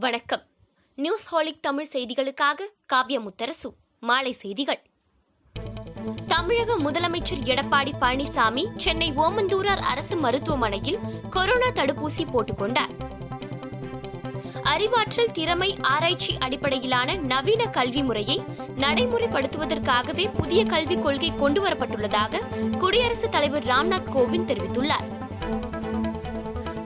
வணக்கம். நியூஸ் ஹாலிக் தமிழ் செய்திகளுக்காக காவ்ய முத்தரசு மாலை செய்திகள். தமிழக முதலமைச்சர் எடப்பாடி பழனிசாமி சென்னை ஓமந்தூரார் அரசு மருத்துவமனையில் கொரோனா தடுப்பூசி போட்டுக்கொண்டார் அறிவாற்றல் திறமை ஆராய்ச்சி அடிப்படையிலான நவீன கல்வி முறையை நடைமுறைப்படுத்துவதற்காகவே புதிய கல்விக் கொள்கை கொண்டுவரப்பட்டுள்ளதாக குடியரசுத் தலைவர் ராம்நாத் கோவிந்த் தெரிவித்துள்ளார்.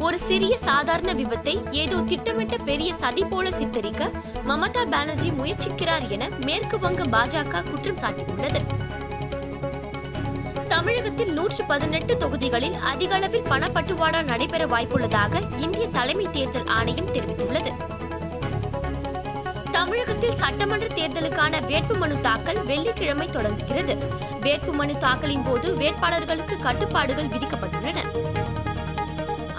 ஒரு சிறிய சாதாரண விபத்தை ஏதோ திட்டமிட்ட பெரிய சதி போல சித்தரிக்க மமதா பானர்ஜி முயற்சிக்கிறார் என மேற்கு வங்க பாஜக குற்றம் சாட்டியுள்ளது. தமிழகத்தில் நூற்று பதினெட்டு தொகுதிகளில் அதிக அளவில் பணப்பட்டுவாடா நடைபெற வாய்ப்புள்ளதாக இந்திய தலைமை தேர்தல் ஆணையம் தெரிவித்துள்ளது. தமிழகத்தில் சட்டமன்ற தேர்தலுக்கான வேட்புமனு தாக்கல் வெள்ளிக்கிழமை தொடங்குகிறது. வேட்புமனு தாக்கலின் போது வேட்பாளர்களுக்கு கட்டுப்பாடுகள் விதிக்கப்பட்டுள்ளன.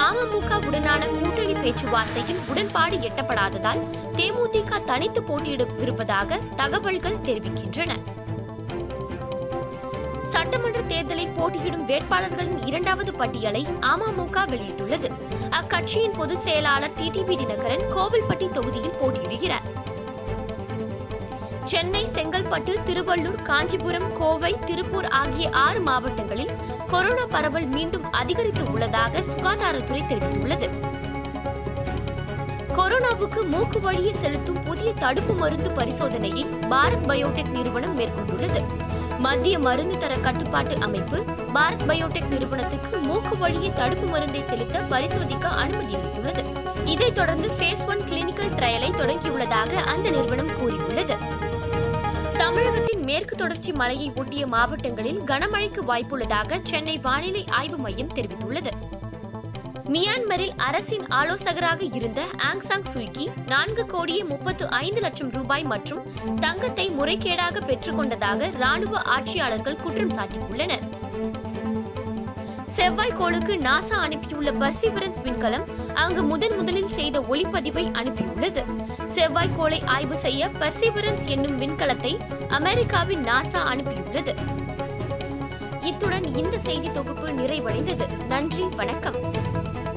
அமமுக உடனான கூட்டணி பேச்சுவார்த்தையில் உடன்பாடு எட்டப்படாததால் தேமுதிக தனித்து போட்டியிட இருப்பதாக தகவல்கள் தெரிவிக்கின்றன. சட்டமன்ற தேர்தலில் போட்டியிடும் வேட்பாளர்களின் இரண்டாவது பட்டியலை அமமுக வெளியிட்டுள்ளது. அக்கட்சியின் பொதுச் செயலாளர் டிடிவி தினகரன் கோவில்பட்டி தொகுதியில் போட்டியிடுகிறார். சென்னை செங்கல்பட்டு திருவள்ளூர் காஞ்சிபுரம் கோவை திருப்பூர் ஆகிய ஆறு மாவட்டங்களில் கொரோனா பரவல் மீண்டும் அதிகரித்து உள்ளதாக சுகாதாரத்துறை தெரிவித்துள்ளது. கொரோனாவுக்கு மூக்கு வழியே செலுத்தும் புதிய தடுப்பு மருந்து பரிசோதனையை பாரத் பயோடெக் நிறுவனம் மேற்கொண்டுள்ளது. மத்திய மருந்து தர கட்டுப்பாட்டு அமைப்பு பாரத் பயோடெக் நிறுவனத்துக்கு மூக்கு வழியே தடுப்பு மருந்தை செலுத்த பரிசோதிக்க அனுமதி அளித்துள்ளது. இதைத் தொடர்ந்து ஃபேஸ் ஒன் கிளினிக்கல் ட்ரையலை தொடங்கியுள்ளதாக அந்த நிறுவனம் கூறியுள்ளது. மேற்கு தொடர்ச்சி மலையை ஒட்டிய மாவட்டங்களில் கனமழைக்கு வாய்ப்புள்ளதாக சென்னை வானிலை ஆய்வு மையம் தெரிவித்துள்ளது. மியான்மரில் அரசின் ஆலோசகராக இருந்த ஆங் சாங் சுய்கி நான்கு கோடியே முப்பத்து ஐந்து லட்சம் ரூபாய் மற்றும் தங்கத்தை முறைகேடாக பெற்றுக்கொண்டதாக ராணுவ ஆட்சியாளர்கள் குற்றம் சாட்டியுள்ளனர். செவ்வாய் கோளுக்கு நாசா அனுப்பியுள்ள பர்சிவரன்ஸ் விண்கலம் அங்கு முதன் முதலில் செய்த ஒளிப்பதிவை அனுப்பியுள்ளது. செவ்வாய் கோளை ஆய்வு செய்ய பர்சிவரன்ஸ் என்னும் விண்கலத்தை அமெரிக்காவின் நாசா அனுப்பியுள்ளது. இத்துடன் இந்த செய்தி தொகுப்பு நிறைவடைந்தது. நன்றி வணக்கம்.